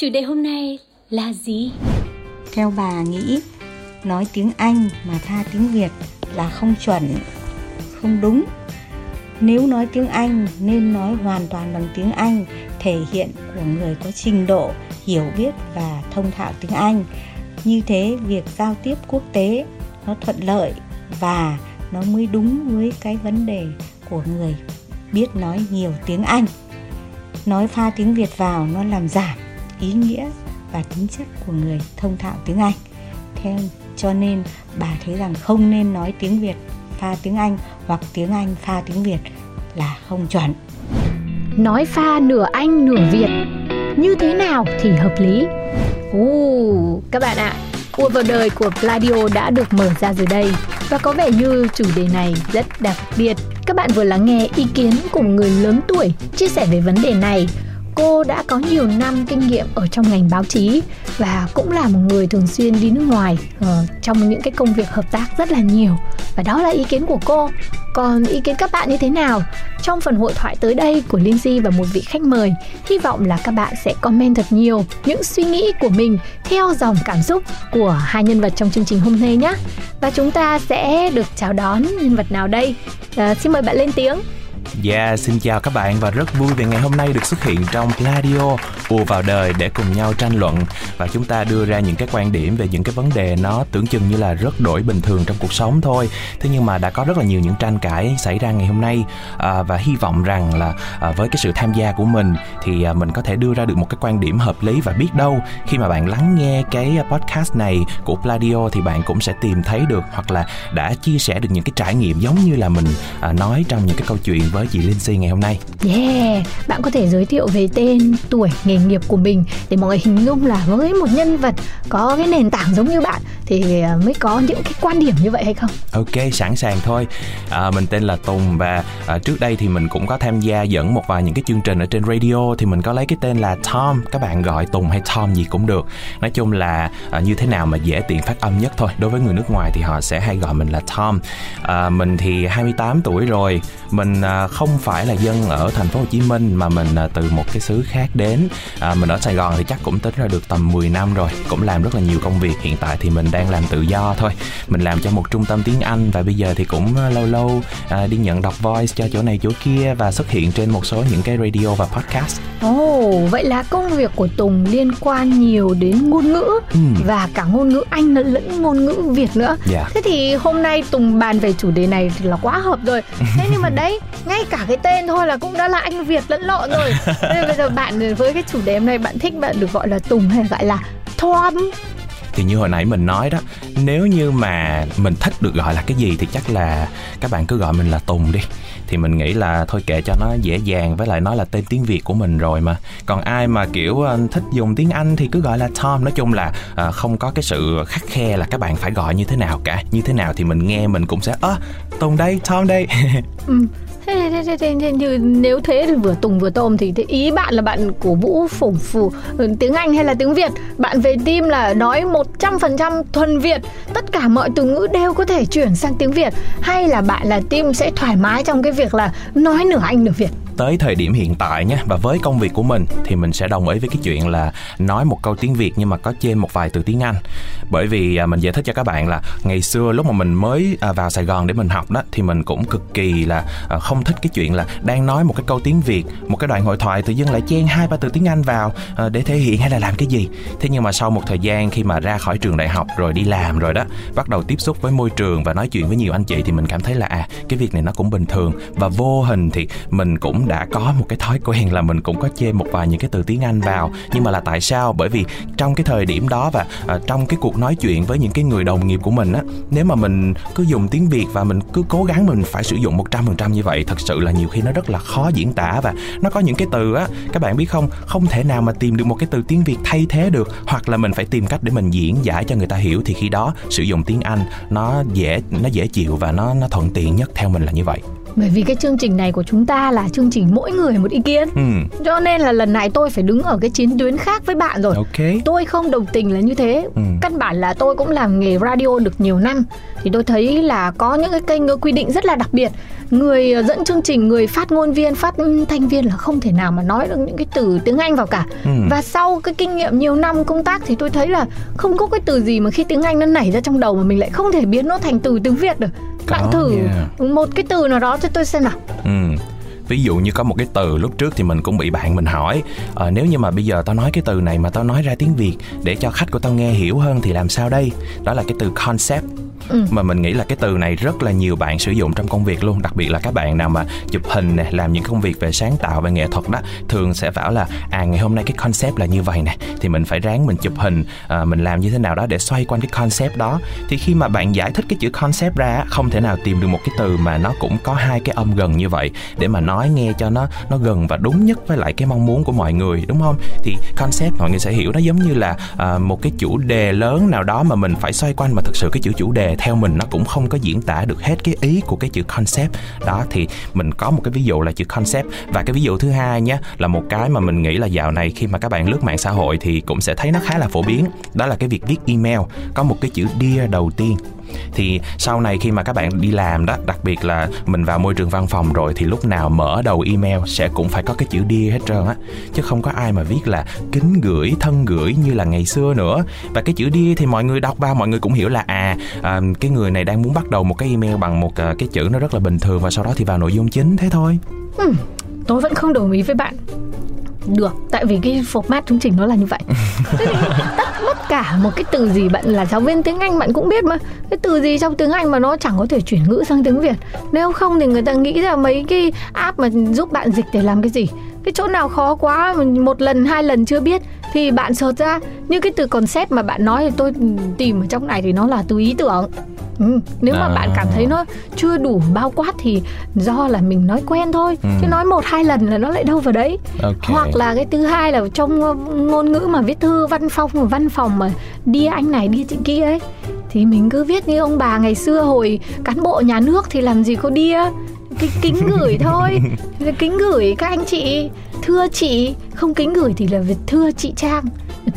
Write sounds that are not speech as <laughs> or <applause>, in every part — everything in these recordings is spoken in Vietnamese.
chủ đề hôm nay là gì? Theo bà nghĩ, nói tiếng Anh mà pha tiếng Việt là không chuẩn, không đúng. Nếu nói tiếng Anh nên nói hoàn toàn bằng tiếng Anh, thể hiện của người có trình độ, hiểu biết và thông thạo tiếng Anh. Như thế việc giao tiếp quốc tế nó thuận lợi và nó mới đúng với cái vấn đề của người biết nói nhiều tiếng Anh. Nói pha tiếng Việt vào nó làm giảm ý nghĩa và tính chất của người thông thạo tiếng Anh. Theo cho nên bà thấy rằng không nên nói tiếng Việt pha tiếng Anh hoặc tiếng Anh pha tiếng Việt là không chuẩn. nói pha nửa Anh nửa Việt như thế nào thì hợp lý. Ồ, các bạn ạ, cuộc vào đời của Pladio đã được mở ra rồi đây và có vẻ như chủ đề này rất đặc biệt. Các bạn vừa lắng nghe ý kiến của người lớn tuổi chia sẻ về vấn đề này. Cô đã có nhiều năm kinh nghiệm ở trong ngành báo chí và cũng là một người thường xuyên đi nước ngoài uh, trong những cái công việc hợp tác rất là nhiều và đó là ý kiến của cô. Còn ý kiến các bạn như thế nào? Trong phần hội thoại tới đây của Lindsay và một vị khách mời, hy vọng là các bạn sẽ comment thật nhiều những suy nghĩ của mình theo dòng cảm xúc của hai nhân vật trong chương trình hôm nay nhé. Và chúng ta sẽ được chào đón nhân vật nào đây? uh, xin mời bạn lên tiếng. Dạ, xin chào các bạn và rất vui vì ngày hôm nay được xuất hiện trong Pladio ùa vào đời để cùng nhau tranh luận và chúng ta đưa ra những cái quan điểm về những cái vấn đề nó tưởng chừng như là rất đổi bình thường trong cuộc sống thôi. Thế nhưng mà đã có rất là nhiều những tranh cãi xảy ra ngày hôm nay à, và hy vọng rằng là à, với cái sự tham gia của mình thì à, mình có thể đưa ra được một cái quan điểm hợp lý và biết đâu khi mà bạn lắng nghe cái podcast này của Pladio thì bạn cũng sẽ tìm thấy được hoặc là đã chia sẻ được những cái trải nghiệm giống như là mình à, nói trong những cái câu chuyện với chị Lindsay ngày hôm nay. Yeah, bạn có thể giới thiệu về tên, tuổi, nghề nghiệp của mình để mọi người hình dung là với một nhân vật có cái nền tảng giống như bạn thì à, mới có những cái quan điểm như vậy hay không? Ok, sẵn sàng thôi. À, mình tên là Tùng và à, trước đây thì mình cũng có tham gia dẫn một vài những cái chương trình ở trên radio thì mình có lấy cái tên là Tom. Các bạn gọi Tùng hay Tom gì cũng được. Nói chung là à, như thế nào mà dễ tiện phát âm nhất thôi. Đối với người nước ngoài thì họ sẽ hay gọi mình là Tom. À, mình thì 28 tuổi rồi. Mình à, không phải là dân ở thành phố Hồ Chí Minh mà mình à, từ một cái xứ khác đến. À, mình ở Sài Gòn thì chắc cũng tính ra được tầm 10 năm rồi. Cũng làm rất là nhiều công việc. Hiện tại thì mình đang làm tự do thôi. Mình làm cho một trung tâm tiếng Anh và bây giờ thì cũng à, lâu lâu à, đi nhận đọc voice cho chỗ này chỗ kia và xuất hiện trên một số những cái radio và podcast. Ồ, oh, vậy là công việc của Tùng liên quan nhiều đến ngôn ngữ Ừ. và cả ngôn ngữ Anh lẫn ngôn ngữ Việt nữa. Dạ. Thế thì hôm nay Tùng bàn về chủ đề này thì là quá hợp rồi. <laughs> Thế nhưng mà đấy, ngay cả cái tên thôi là cũng đã là Anh Việt lẫn lộn rồi. <laughs> Nên bây giờ bạn với cái chủ đề hôm nay bạn thích bạn được gọi là Tùng hay gọi là Tom? thì như hồi nãy mình nói đó nếu như mà mình thích được gọi là cái gì thì chắc là các bạn cứ gọi mình là tùng đi thì mình nghĩ là thôi kệ cho nó dễ dàng với lại nó là tên tiếng việt của mình rồi mà còn ai mà kiểu ờ, thích dùng tiếng anh thì cứ gọi là tom nói chung là ờ, không có cái sự khắc khe là các bạn phải gọi như thế nào cả như thế nào thì mình nghe mình cũng sẽ ơ tùng đây tom đây Ừ. <laughs> Thế, thế, thế, thế, thế, như nếu thế thì vừa Tùng vừa Tôm thì thế ý bạn là bạn cổ vũ phủng phù ừ, tiếng Anh hay là tiếng Việt? Bạn về team là nói 100% thuần Việt tất cả mọi từ ngữ đều có thể chuyển sang tiếng Việt. Hay là bạn là team sẽ thoải mái trong cái việc là nói nửa Anh nửa Việt? Tới thời điểm hiện tại nhé và với công việc của mình thì mình sẽ đồng ý với cái chuyện là nói một câu tiếng Việt nhưng mà có trên một vài từ tiếng Anh bởi vì à, mình giải thích cho các bạn là ngày xưa lúc mà mình mới à, vào Sài Gòn để mình học đó thì mình cũng cực kỳ là à, không thích cái chuyện là đang nói một cái câu tiếng Việt một cái đoạn hội thoại tự dưng lại chen hai ba từ tiếng Anh vào à, để thể hiện hay là làm cái gì. Thế nhưng mà sau một thời gian khi mà ra khỏi trường đại học rồi đi làm rồi đó bắt đầu tiếp xúc với môi trường và nói chuyện với nhiều anh chị thì mình cảm thấy là à cái việc này nó cũng bình thường. Và vô hình thì mình cũng đã có một cái thói quen là mình cũng có chê một vài những cái từ tiếng Anh vào. Nhưng mà là tại sao? Bởi vì trong cái thời điểm đó và à, trong cái cuộc cuộc nói chuyện với những cái người đồng nghiệp của mình á, nếu mà mình cứ dùng tiếng việt và mình cứ cố gắng mình phải sử dụng một trăm phần trăm như vậy, thật sự là nhiều khi nó rất là khó diễn tả và nó có những cái từ á, các bạn biết không? Không thể nào mà tìm được một cái từ tiếng việt thay thế được, hoặc là mình phải tìm cách để mình diễn giải cho người ta hiểu, thì khi đó sử dụng tiếng anh nó dễ nó dễ chịu và nó nó thuận tiện nhất theo mình là như vậy bởi vì cái chương trình này của chúng ta là chương trình mỗi người một ý kiến. Ừ. Cho nên là lần này tôi phải đứng ở cái chiến tuyến khác với bạn rồi. Ok. Tôi không đồng tình là như thế. Ừ. căn bản là tôi cũng làm nghề radio được nhiều năm. Thì tôi thấy là có những cái kênh quy định rất là đặc biệt người ờ, dẫn chương trình người phát ngôn viên phát thanh viên là không thể nào mà nói được những cái từ tiếng anh vào cả Ừ. và sau cái kinh nghiệm nhiều năm công tác thì tôi thấy là không có cái từ gì mà khi tiếng anh nó nảy ra trong đầu mà mình lại không thể biến nó thành từ tiếng việt được bạn Có thử nha. một cái từ nào đó cho tôi xem nào Ừ. Ví dụ như có một cái từ lúc trước thì mình cũng bị bạn mình hỏi ờ, Nếu như mà bây giờ tao nói cái từ này mà tao nói ra tiếng Việt Để cho khách của tao nghe hiểu hơn thì làm sao đây Đó là cái từ concept Ừ. mà mình nghĩ là cái từ này rất là nhiều bạn sử dụng trong công việc luôn đặc biệt là các bạn nào mà chụp hình này, làm những công việc về sáng tạo về nghệ thuật đó thường sẽ bảo là à ngày hôm nay cái concept là như vậy nè. Thì mình phải ráng mình chụp hình à, mình làm như thế nào đó để xoay quanh cái concept đó. Thì khi mà bạn giải thích cái chữ concept ra không thể nào tìm được một cái từ mà nó cũng có hai cái âm gần như vậy để mà nói nghe cho nó nó gần và đúng nhất với lại cái mong muốn của mọi người đúng không? Thì concept mọi người sẽ hiểu nó giống như là à, một cái chủ đề lớn nào đó mà mình phải xoay quanh mà thực sự cái chữ chủ đề theo mình nó cũng không có diễn tả được hết cái ý của cái chữ concept. Đó, thì mình có một cái ví dụ là chữ concept. Và cái ví dụ thứ hai nhé là một cái mà mình nghĩ là dạo này khi mà các bạn lướt mạng xã hội thì cũng sẽ thấy nó khá là phổ biến. Đó là cái việc viết email. Có một cái chữ dear đầu tiên thì sau này khi mà các bạn đi làm đó đặc biệt là mình vào môi trường văn phòng rồi thì lúc nào mở đầu email sẽ cũng phải có cái chữ dear hết trơn á. Chứ không có ai mà viết là kính gửi thân gửi như là ngày xưa nữa. Và cái chữ dear thì mọi người đọc vào mọi người cũng hiểu là à, à cái người này đang muốn bắt đầu một cái email bằng một à, cái chữ nó rất là bình thường và sau đó thì vào nội dung chính thế thôi. Tôi vẫn không đồng ý với bạn được tại vì cái format chương trình nó là như vậy. <laughs> Tất mất cả một cái từ gì bạn là giáo viên tiếng anh bạn cũng biết mà. Cái từ gì trong tiếng anh mà nó chẳng có thể chuyển ngữ sang tiếng việt. Nếu không thì người ta nghĩ ra mấy cái app mà giúp bạn dịch để làm cái gì. Cái chỗ nào khó quá một lần hai lần chưa biết thì bạn search ra như cái từ concept mà bạn nói thì tôi tìm ở trong này thì nó là từ ý tưởng Ừ, nếu mà À. bạn cảm thấy nó chưa đủ bao quát thì do là mình nói quen thôi Ừ. chứ nói một hai lần là nó lại đâu vào đấy ok hoặc là cái thứ hai là trong ngôn ngữ mà viết thư văn phòng văn phòng mà đi anh này đi chị kia ấy thì mình cứ viết như ông bà ngày xưa hồi cán bộ nhà nước thì làm gì có đia cái kính gửi thôi. <laughs> Kính gửi các anh chị. Thưa chị không kính gửi thì là việc thưa chị trang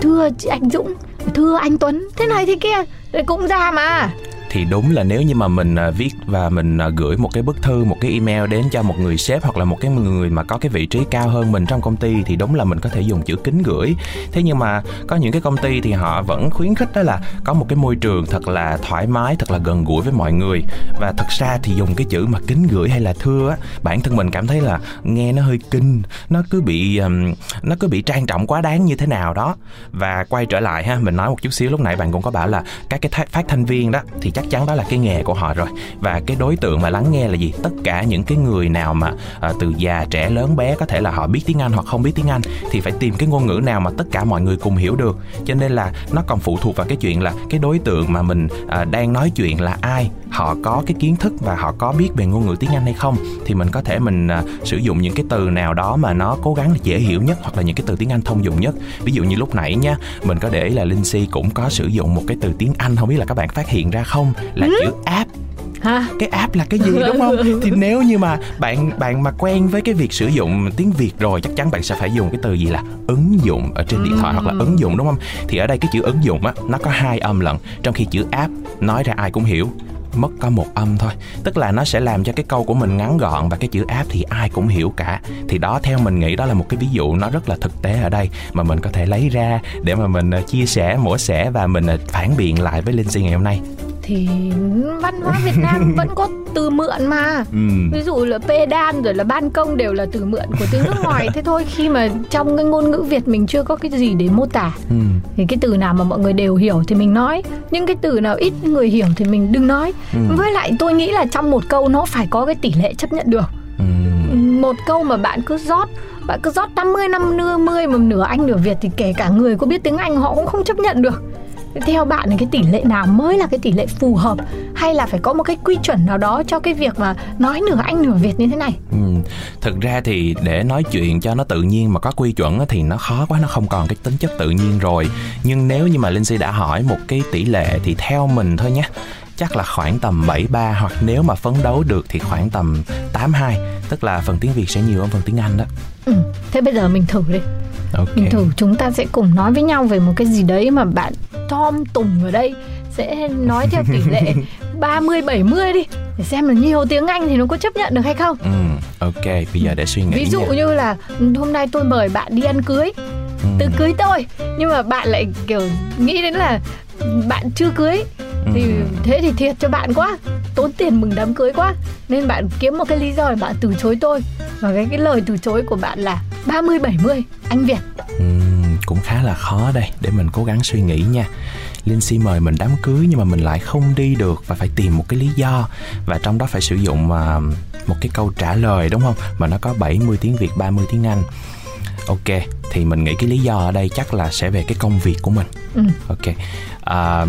thưa chị anh dũng thưa anh tuấn. Thế này thế kia cũng ra mà thì đúng là nếu như mà mình à, viết và mình à, gửi một cái bức thư một cái email đến cho một người sếp hoặc là một cái người mà có cái vị trí cao hơn mình trong công ty thì đúng là mình có thể dùng chữ kính gửi. Thế nhưng mà có những cái công ty thì họ vẫn khuyến khích đó là có một cái môi trường thật là thoải mái thật là gần gũi với mọi người. Và thật ra thì dùng cái chữ mà kính gửi hay là thưa á bản thân mình cảm thấy là nghe nó hơi kinh nó cứ bị um, nó cứ bị trang trọng quá đáng như thế nào đó. Và quay trở lại ha mình nói một chút xíu lúc nãy bạn cũng có bảo là các cái phát thanh viên đó thì chắc chắc chắn đó là cái nghề của họ rồi. Và cái đối tượng mà lắng nghe là gì? Tất cả những cái người nào mà à, từ già trẻ lớn bé có thể là họ biết tiếng anh hoặc không biết tiếng anh thì phải tìm cái ngôn ngữ nào mà tất cả mọi người cùng hiểu được. Cho nên là nó còn phụ thuộc vào cái chuyện là cái đối tượng mà mình à, đang nói chuyện là ai họ có cái kiến thức và họ có biết về ngôn ngữ tiếng anh hay không thì mình có thể mình à, sử dụng những cái từ nào đó mà nó cố gắng là dễ hiểu nhất hoặc là những cái từ tiếng anh thông dụng nhất. Ví dụ như lúc nãy nha mình có để ý là linh si cũng có sử dụng một cái từ tiếng anh không biết là các bạn phát hiện ra không? Là chữ app. Ha cái app là cái gì đúng không? <laughs> Thì nếu như mà bạn bạn mà quen với cái việc sử dụng tiếng việt rồi chắc chắn bạn sẽ phải dùng cái từ gì là ứng dụng ở trên điện thoại hoặc là ứng dụng đúng không? Thì ở đây cái chữ ứng dụng á nó có hai âm lận. Trong khi chữ app nói ra ai cũng hiểu. Mất có một âm thôi. Tức là nó sẽ làm cho cái câu của mình ngắn gọn và cái chữ app thì ai cũng hiểu cả. Thì đó theo mình nghĩ đó là một cái ví dụ nó rất là thực tế ở đây mà mình có thể lấy ra để mà mình ờ, chia sẻ mổ xẻ và mình ờ, phản biện lại với linh si ngày hôm nay thì văn hóa Việt Nam vẫn có từ mượn mà <laughs> ừ. ví dụ là pedan rồi là ban công đều là từ mượn của tiếng nước ngoài thế thôi khi mà trong cái ngôn ngữ Việt mình chưa có cái gì để mô tả Ừ. thì cái từ nào mà mọi người đều hiểu thì mình nói những cái từ nào ít người hiểu thì mình đừng nói Ừ. với lại tôi nghĩ là trong một câu nó phải có cái tỷ lệ chấp nhận được Ừ. một câu mà bạn cứ rót bạn cứ rót 50 năm 50 mà nửa Anh nửa Việt thì kể cả người có biết tiếng Anh họ cũng không chấp nhận được theo bạn thì cái tỷ lệ nào mới là cái tỷ lệ phù hợp? Hay là phải có một cái quy chuẩn nào đó cho cái việc mà nói nửa anh nửa việt như thế này? Ừ. Thực ra thì để nói chuyện cho nó tự nhiên mà có quy chuẩn thì nó khó quá, nó không còn cái tính chất tự nhiên rồi. Nhưng nếu như mà linh si đã hỏi một cái tỷ lệ thì theo mình thôi nhé chắc là khoảng tầm 73 hoặc nếu mà phấn đấu được thì khoảng tầm 82 tức là phần tiếng Việt sẽ nhiều hơn phần tiếng Anh đó ừ. thế bây giờ mình thử đi ok mình thử chúng ta sẽ cùng nói với nhau về một cái gì đấy mà bạn Tom Tùng ở đây sẽ nói theo tỷ lệ <laughs> 30 70 đi để xem là nhiều tiếng Anh thì nó có chấp nhận được hay không. ừ, ok bây giờ để suy nghĩ Ví dụ nha. như là hôm nay tôi mời bạn đi ăn cưới, Ừ. từ cưới tôi nhưng mà bạn lại kiểu nghĩ đến là bạn chưa cưới thì Ừ. thế thì thiệt cho bạn quá. Tốn tiền mừng đám cưới quá. Nên bạn kiếm một cái lý do để bạn từ chối tôi. Và cái cái lời từ chối của bạn là 30 70 anh Việt. Ừm, cũng khá là khó đây. Để mình cố gắng suy nghĩ nha. Lindsay mời mình đám cưới nhưng mà mình lại không đi được và phải tìm một cái lý do. Và trong đó phải sử dụng à, một cái câu trả lời đúng không? Mà nó có 70 tiếng Việt 30 tiếng Anh. Ok thì mình nghĩ cái lý do ở đây chắc là sẽ về cái công việc của mình. Ừ. ok. À,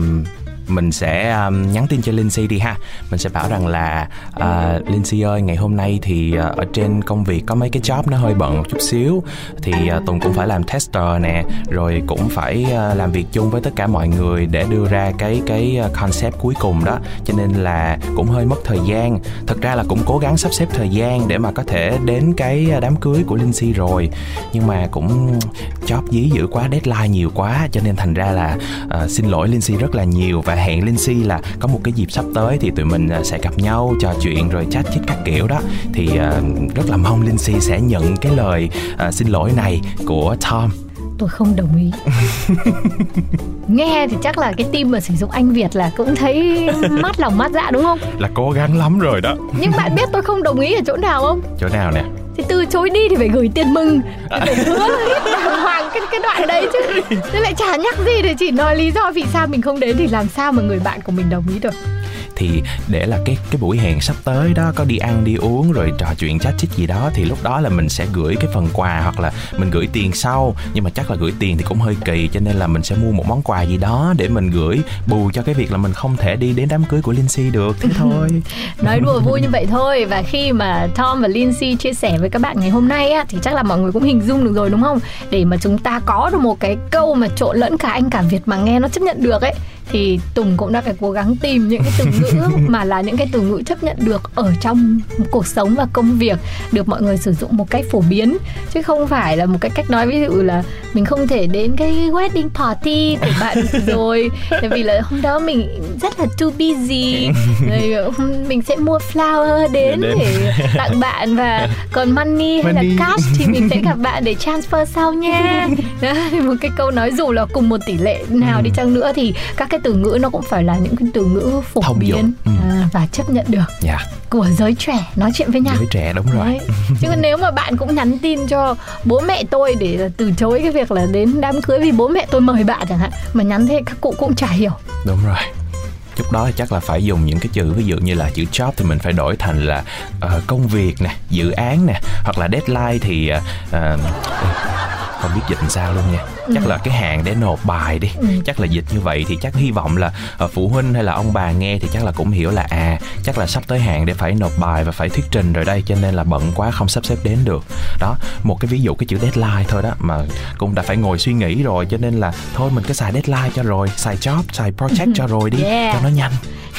mình sẽ um, nhắn tin cho Lindsay đi ha. Mình sẽ bảo rằng là uh, Lindsay ơi ngày hôm nay thì uh, ở trên công việc có mấy cái job nó hơi bận một chút xíu. Thì uh, Tùng cũng phải làm tester nè rồi cũng phải uh, làm việc chung với tất cả mọi người để đưa ra cái cái concept cuối cùng đó. Cho nên là cũng hơi mất thời gian. Thật ra là cũng cố gắng sắp xếp thời gian để mà có thể đến cái đám cưới của Lindsay rồi. Nhưng mà cũng job dí dữ quá deadline nhiều quá. Cho nên thành ra là uh, xin lỗi Lindsay rất là nhiều và hẹn Lindsay là có một cái dịp sắp tới thì tụi mình à, sẽ gặp nhau trò chuyện rồi chat chít các kiểu đó. Thì à, rất là mong Lindsay sẽ nhận cái lời à, xin lỗi này của Tom. Tôi không đồng ý. <laughs> Nghe thì chắc là cái team mà sử dụng anh việt là cũng thấy mát lòng mát dạ đúng không? Là cố gắng lắm rồi đó. Nhưng bạn biết tôi không đồng ý ở chỗ nào không? Chỗ nào nè thì từ chối đi thì phải gửi tiền mừng. Phải hứa hết đàng hoàng cái cái đoạn đấy chứ. Thế lại chả nhắc gì để chỉ nói lý do vì sao mình không đến thì làm sao mà người bạn của mình đồng ý được thì để là cái cái buổi hẹn sắp tới đó có đi ăn đi uống rồi trò chuyện chat chít gì đó thì lúc đó là mình sẽ gửi cái phần quà hoặc là mình gửi tiền sau. Nhưng mà chắc là gửi tiền thì cũng hơi kỳ cho nên là mình sẽ mua một món quà gì đó để mình gửi bù cho cái việc là mình không thể đi đến đám cưới của Lindsay được. Thế thôi. <laughs> Nói đùa vui như vậy thôi. Và khi mà Tom và Lindsay chia sẻ với các bạn ngày hôm nay á, thì chắc là mọi người cũng hình dung được rồi đúng không? Để mà chúng ta có được một cái câu mà trộn lẫn cả anh cả Việt mà nghe nó chấp nhận được ấy thì Tùng cũng đã phải cố gắng tìm những cái từ ngữ <laughs> mà là những cái từ ngữ chấp nhận được ở trong cuộc sống và công việc được mọi người sử dụng một cách phổ biến chứ không phải là một cái cách nói ví dụ là mình không thể đến cái wedding party của <laughs> bạn rồi. Tại vì là hôm đó mình rất là too busy rồi mình sẽ mua flower đến để tặng bạn và còn money hay là Money. cash thì mình sẽ gặp <laughs> bạn để transfer sau nha. Thì một cái câu nói dù là cùng một tỷ lệ nào đi chăng nữa thì các cái từ ngữ nó cũng phải là những cái từ ngữ phổ Thông biến. Ừ. à, và chấp nhận được. Dạ. Của giới trẻ nói chuyện với nhau. Giới trẻ đúng rồi. Đấy. chứ nếu mà bạn cũng nhắn tin cho bố mẹ tôi để từ chối cái việc là đến đám cưới vì bố mẹ tôi mời bạn chẳng hạn mà nhắn thế các cụ cũng chả hiểu. Đúng rồi. Lúc đó thì chắc là phải dùng những cái chữ ví dụ như là chữ job thì mình phải đổi thành là ờ, công việc nè dự án nè hoặc là deadline thì ờ, ờ, không biết dịch làm sao luôn nha chắc là cái hạn để nộp bài đi. Chắc là dịch như vậy thì chắc hy vọng là ờ, phụ huynh hay là ông bà nghe thì chắc là cũng hiểu là à chắc là sắp tới hạn để phải nộp bài và phải thuyết trình rồi đây cho nên là bận quá không sắp xếp đến được. Đó một cái ví dụ cái chữ deadline thôi đó mà cũng đã phải ngồi suy nghĩ rồi cho nên là thôi mình cứ xài deadline cho rồi xài job xài project cho rồi đi Yeah. cho nó nhanh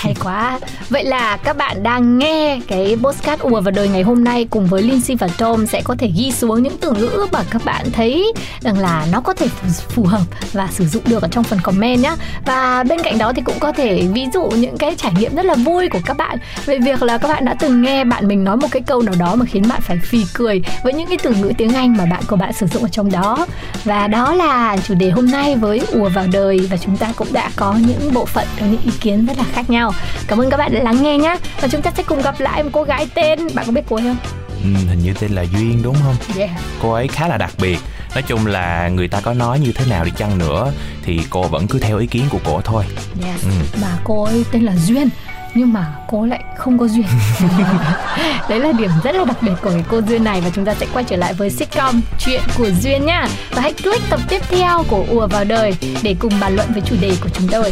hay quá. Vậy là các bạn đang nghe cái postcard ùa vào đời ngày hôm nay cùng với Lindsay và Tom sẽ có thể ghi xuống những từ ngữ mà các bạn thấy rằng là nó có thể phù- hợp và sử dụng được ở trong phần comment nhé. Và bên cạnh đó thì cũng có thể ví dụ những cái trải nghiệm rất là vui của các bạn về việc là các bạn đã từng nghe bạn mình nói một cái câu nào đó mà khiến bạn phải phì cười với những cái từ ngữ tiếng Anh mà bạn của bạn sử dụng ở trong đó. Và đó là chủ đề hôm nay với ùa vào đời và chúng ta cũng đã có những bộ phận, có những ý kiến rất là khác nhau. Cảm ơn các bạn đã lắng nghe nhé. Và chúng ta sẽ cùng gặp lại một cô gái tên bạn có biết cô ấy không? ừ, hình như tên là duyên đúng không Yeah. cô ấy khá là đặc biệt nói chung là người ta có nói như thế nào đi chăng nữa thì cô vẫn cứ theo ý kiến của cổ thôi Yes. Ừ. Mà cô ấy tên là Duyên nhưng mà cô lại không có duyên <laughs> đấy là điểm rất là đặc biệt của cái cô duyên này và chúng ta sẽ quay trở lại với sitcom chuyện của duyên nhá và hãy click tập tiếp theo của ùa vào đời để cùng bàn luận với chủ đề của chúng tôi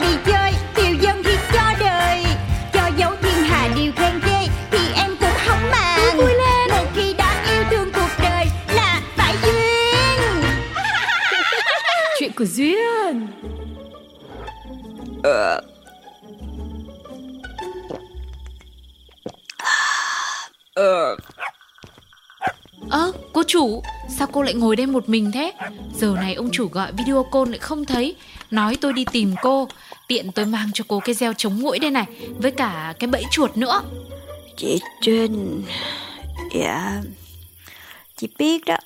đi chơi Tiêu dân thì cho đời. Cho dấu thiên hà điều khen ghê Thì em cũng không màng. Vui lên. Một khi đã yêu thương cuộc đời Là phải duyên. <laughs> Chuyện của duyên. Ơ, cô chủ, sao cô lại ngồi đây một mình thế? Giờ này ông chủ gọi video call lại không thấy Nói tôi đi tìm cô. Tiện tôi mang cho cô cái gieo chống mũi đây này, Với cả cái bẫy chuột nữa. Chị Trinh Dạ. Chị biết đó,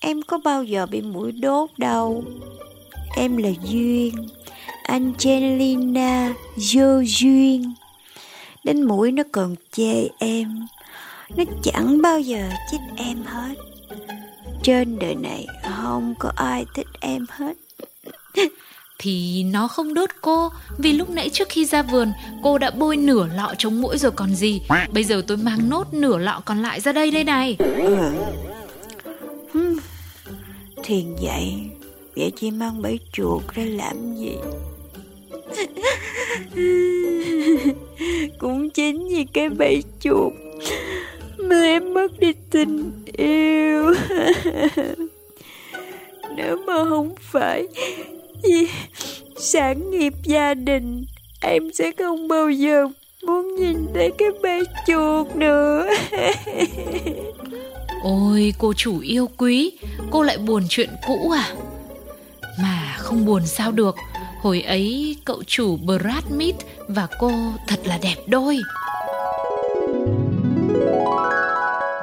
Em có bao giờ bị mũi đốt đâu. Em là Duyên, Angelina Dô Duyên Đến mũi nó còn chê em, Nó chẳng bao giờ chích em hết. Trên đời này không có ai thích em hết. <laughs> Thì nó không đốt cô. Vì lúc nãy trước khi ra vườn, Cô đã bôi nửa lọ chống mũi rồi còn gì. Bây giờ tôi mang nốt nửa lọ còn lại ra đây đây này. Ừ. Thiền vậy Vậy chị mang bẫy chuột ra làm gì? <laughs> Cũng chính vì cái bẫy chuột Mà em mất đi tình yêu. <laughs> Nếu mà không phải Sản nghiệp gia đình Em sẽ không bao giờ muốn nhìn thấy cái bẫy chuột nữa. <laughs> Ôi cô chủ yêu quý Cô lại buồn chuyện cũ à? Mà không buồn sao được Hồi ấy cậu chủ Brad Pitt và cô thật là đẹp đôi.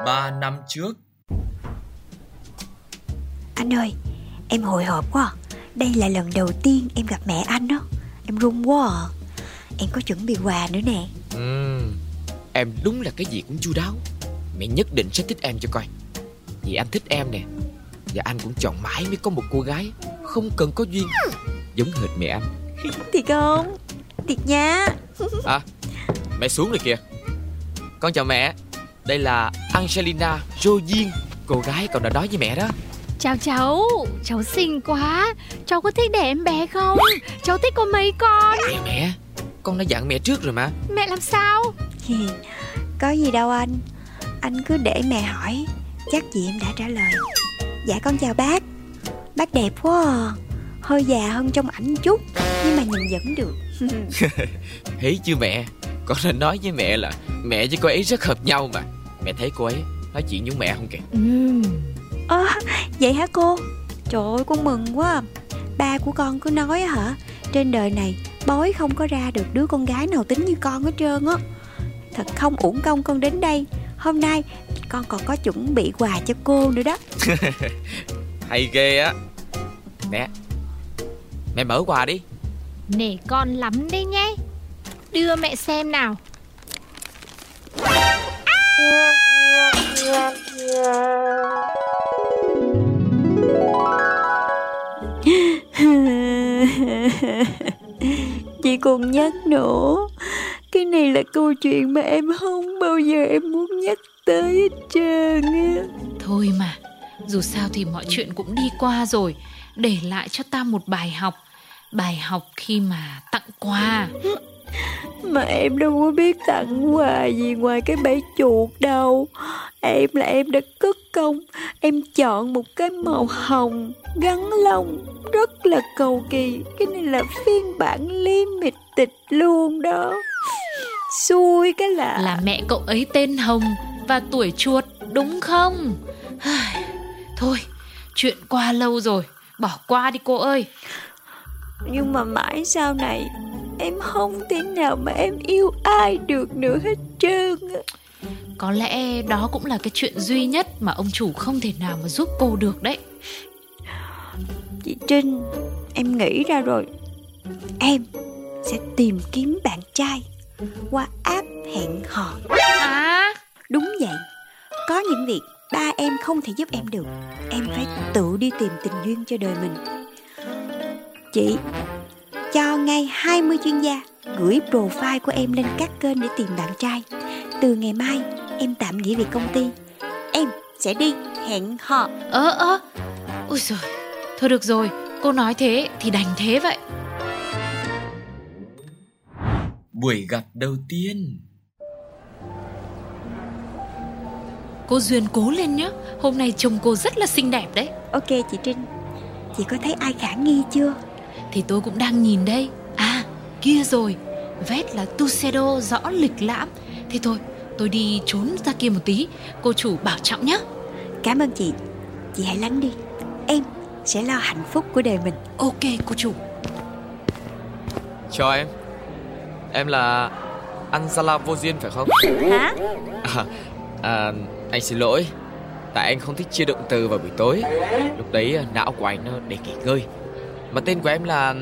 Ba năm trước. Anh ơi, em hồi hộp quá. Đây là lần đầu tiên em gặp mẹ anh đó Em run quá à. Em có chuẩn bị quà nữa nè. Ừm, Em đúng là cái gì cũng chu đáo. Mẹ nhất định sẽ thích em cho coi. Vì anh thích em nè. Và anh cũng chọn mãi mới có một cô gái Không cần có duyên Giống hệt mẹ anh. <laughs> Thiệt không? Thiệt nha. À Mẹ xuống rồi kìa. Con chào mẹ. Đây là Angelina Joyin Cô gái cậu đã nói với mẹ đó Chào cháu, cháu xinh quá. Cháu có thích để em bé không? Cháu thích có mấy con? Mẹ mẹ? Con đã dặn mẹ trước rồi mà. Mẹ làm sao? Có gì đâu anh. Anh cứ để mẹ hỏi Chắc gì em đã trả lời. Dạ con chào bác. Bác đẹp quá à. Hơi già hơn trong ảnh chút Nhưng mà nhìn vẫn được. <laughs> Thấy chưa mẹ? Con đã nói với mẹ là Mẹ với cô ấy rất hợp nhau mà. Mẹ thấy cô ấy nói chuyện với mẹ không kìa? Ừm, Ơ vậy hả cô? Trời ơi con mừng quá à. Ba của con cứ nói á hả? Trên đời này bói không có ra được đứa con gái nào tính như con hết trơn á. Thật không uổng công con đến đây. Hôm nay con còn có chuẩn bị quà cho cô nữa đó. <laughs> Hay ghê á. Mẹ Mẹ mở quà đi. Nể con lắm đấy nhé. Đưa mẹ xem nào <laughs> Chị còn nhắc nữa Cái này là câu chuyện mà em không bao giờ em muốn nhắc tới hết trơn á. Thôi mà Dù sao thì mọi chuyện cũng đi qua rồi. Để lại cho ta một bài học Bài học khi mà tặng quà. <laughs> Mà em đâu có biết tặng quà gì ngoài cái bẫy chuột đâu. Em là em đã cất công Em chọn một cái màu hồng Gắn lông Rất là cầu kỳ. Cái này là phiên bản limited luôn đó. Xui cái là Là mẹ cậu ấy tên Hồng Và tuổi chuột đúng không? Thôi Chuyện qua lâu rồi Bỏ qua đi cô ơi. Nhưng mà mãi sau này Em không thể nào mà em yêu ai được nữa hết trơn Có lẽ đó cũng là cái chuyện duy nhất Mà ông chủ không thể nào mà giúp cô được đấy. Chị Trinh Em nghĩ ra rồi. Em sẽ tìm kiếm bạn trai Qua app hẹn hò. À Đúng vậy. Có những việc ba em không thể giúp em được. Em phải tự đi tìm tình duyên cho đời mình. Chị cho ngay 20 chuyên gia gửi profile của em lên các kênh để tìm bạn trai. Từ ngày mai, em tạm nghỉ việc công ty. Em sẽ đi hẹn hò. Ơ ơ. Ôi giời. Thôi được rồi Cô nói thế thì đành thế vậy. Buổi gặp đầu tiên. Cô Duyên cố lên nhé Hôm nay trông cô rất là xinh đẹp đấy. Ok chị Trinh. Chị có thấy ai khả nghi chưa? Thì tôi cũng đang nhìn đây kia rồi Vét là Tuxedo rõ lịch lãm. Thế thôi tôi đi trốn ra kia một tí Cô chủ bảo trọng nhé Cảm ơn chị. Chị hãy lắng đi. Em sẽ lo hạnh phúc của đời mình. Ok cô chủ. Chào em. Em là Anzala vô duyên phải không? Hả? À, à, Anh xin lỗi. Tại anh không thích chia động từ vào buổi tối. Lúc đấy à, não của anh nó để nghỉ ngơi. Mà tên của em là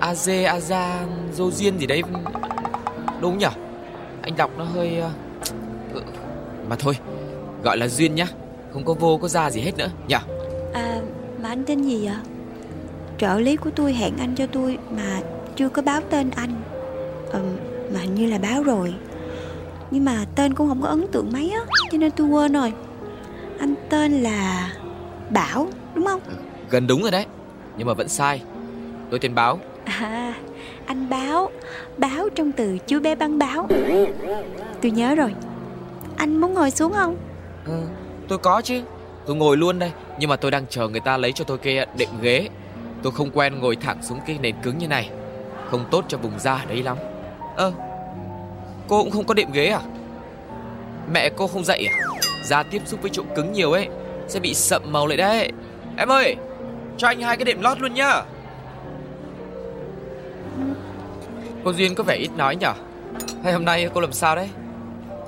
Aze Aza Dô Duyên gì đấy. Đúng nhỉ Anh đọc nó hơi uh, Mà thôi Gọi là Duyên nhá. Không có vô có ra gì hết nữa nhỉ À mà anh tên gì vậy? Trợ lý của tôi hẹn anh cho tôi Mà chưa có báo tên anh. Ừ, Mà hình như là báo rồi. Nhưng mà tên cũng không có ấn tượng mấy á Cho nên tôi quên rồi. Anh tên là Bảo đúng không? Gần đúng rồi đấy Nhưng mà vẫn sai. Tôi tên Báo À anh báo Báo trong từ chú bé băng báo. Tôi nhớ rồi. Anh muốn ngồi xuống không? Ừ, Tôi có chứ. Tôi ngồi luôn đây Nhưng mà tôi đang chờ người ta lấy cho tôi cái ờ, đệm ghế. Tôi không quen ngồi thẳng xuống cái nền cứng như này. Không tốt cho vùng da đấy lắm. Ơ Cô cũng không có đệm ghế à? Mẹ cô không dạy à? Da tiếp xúc với chỗ cứng nhiều ấy Sẽ bị sậm màu lại đấy. Em ơi Cho anh hai cái đệm lót luôn nhá. Cô Duyên có vẻ ít nói nhở? Hay hôm nay cô làm sao đấy?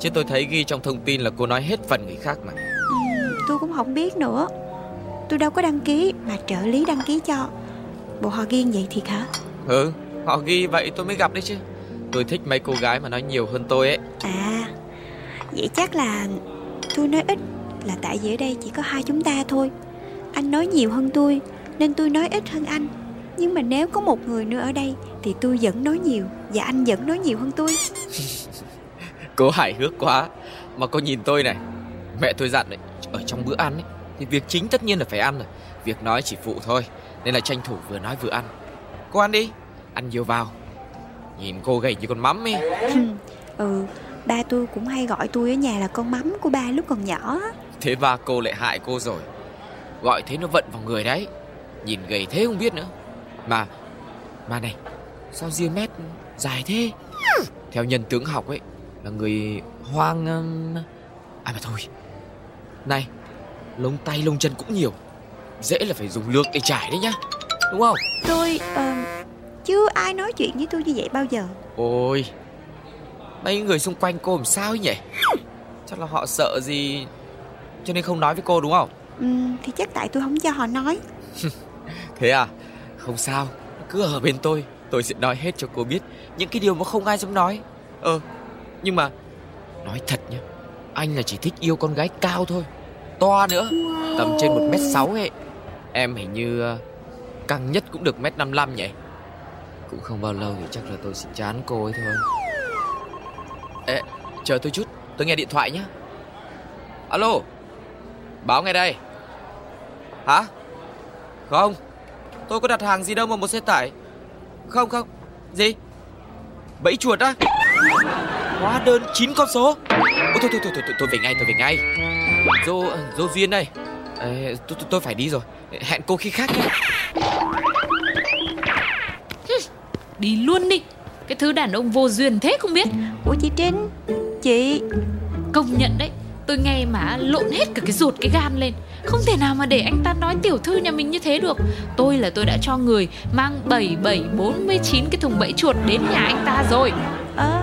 Chứ tôi thấy ghi trong thông tin là cô nói hết phần người khác mà. Ừ, Tôi cũng không biết nữa. Tôi đâu có đăng ký Mà trợ lý đăng ký cho. Bộ họ ghi vậy thiệt hả? Ừ Họ ghi vậy tôi mới gặp đấy chứ. Tôi thích mấy cô gái mà nói nhiều hơn tôi ấy. À Vậy chắc là Tôi nói ít Là tại vì ở đây chỉ có hai chúng ta thôi. Anh nói nhiều hơn tôi Nên tôi nói ít hơn anh. Nhưng mà nếu có một người nữa ở đây Thì tôi vẫn nói nhiều Và anh vẫn nói nhiều hơn tôi. <laughs> Cô hài hước quá. Mà cô nhìn tôi này Mẹ tôi dặn đấy Ở trong bữa ăn ấy Thì việc chính tất nhiên là phải ăn rồi. Việc nói chỉ phụ thôi Nên là tranh thủ vừa nói vừa ăn. Cô ăn đi Ăn nhiều vào. Nhìn cô gầy như con mắm ấy. Ừ Ba tôi cũng hay gọi tôi ở nhà là con mắm của ba lúc còn nhỏ Thế ba cô lại hại cô rồi. Gọi thế nó vận vào người đấy. Nhìn gầy thế không biết nữa. Mà Mà này Sao ria mét dài thế? Theo nhân tướng học ấy Là người hoang À mà thôi. Này Lông tay lông chân cũng nhiều Dễ là phải dùng lược để trải đấy nhá Đúng không? Tôi uh, Chưa ai nói chuyện với tôi như vậy bao giờ. Ôi Mấy người xung quanh cô làm sao ấy nhỉ? Chắc là họ sợ gì Cho nên không nói với cô đúng không? Ừ, Thì chắc tại tôi không cho họ nói. <laughs> Thế à? Không sao Cứ ở bên tôi Tôi sẽ nói hết cho cô biết Những cái điều mà không ai dám nói Ờ Nhưng mà Nói thật nhá Anh là chỉ thích yêu con gái cao thôi To nữa Tầm trên 1m6 ấy Em hình như ờ, Căng nhất cũng được mét 55 nhỉ Cũng không bao lâu thì chắc là tôi sẽ chán cô ấy thôi Ê, chờ tôi chút, tôi nghe điện thoại nhé. Alo, báo ngay đây. Hả? Không, tôi có đặt hàng gì đâu mà một xe tải. Không không, gì? Bẫy chuột á? Hóa đơn 9 con số. Ôi, thôi, thôi, thôi, thôi, tôi về ngay, tôi về ngay. Dô, dô Duyên đây. Ê, tôi, tôi, tôi phải đi rồi. Hẹn cô khi khác nhé. Đi luôn đi. Cái thứ đàn ông vô duyên thế không biết. Ủa chị Trinh? Chị? Công nhận đấy Tôi nghe mà lộn hết cả cái ruột cái gan lên không thể nào mà để anh ta nói tiểu thư nhà mình như thế được. Tôi là tôi đã cho người Mang 7749 cái thùng bẫy chuột đến nhà anh ta rồi. Ơ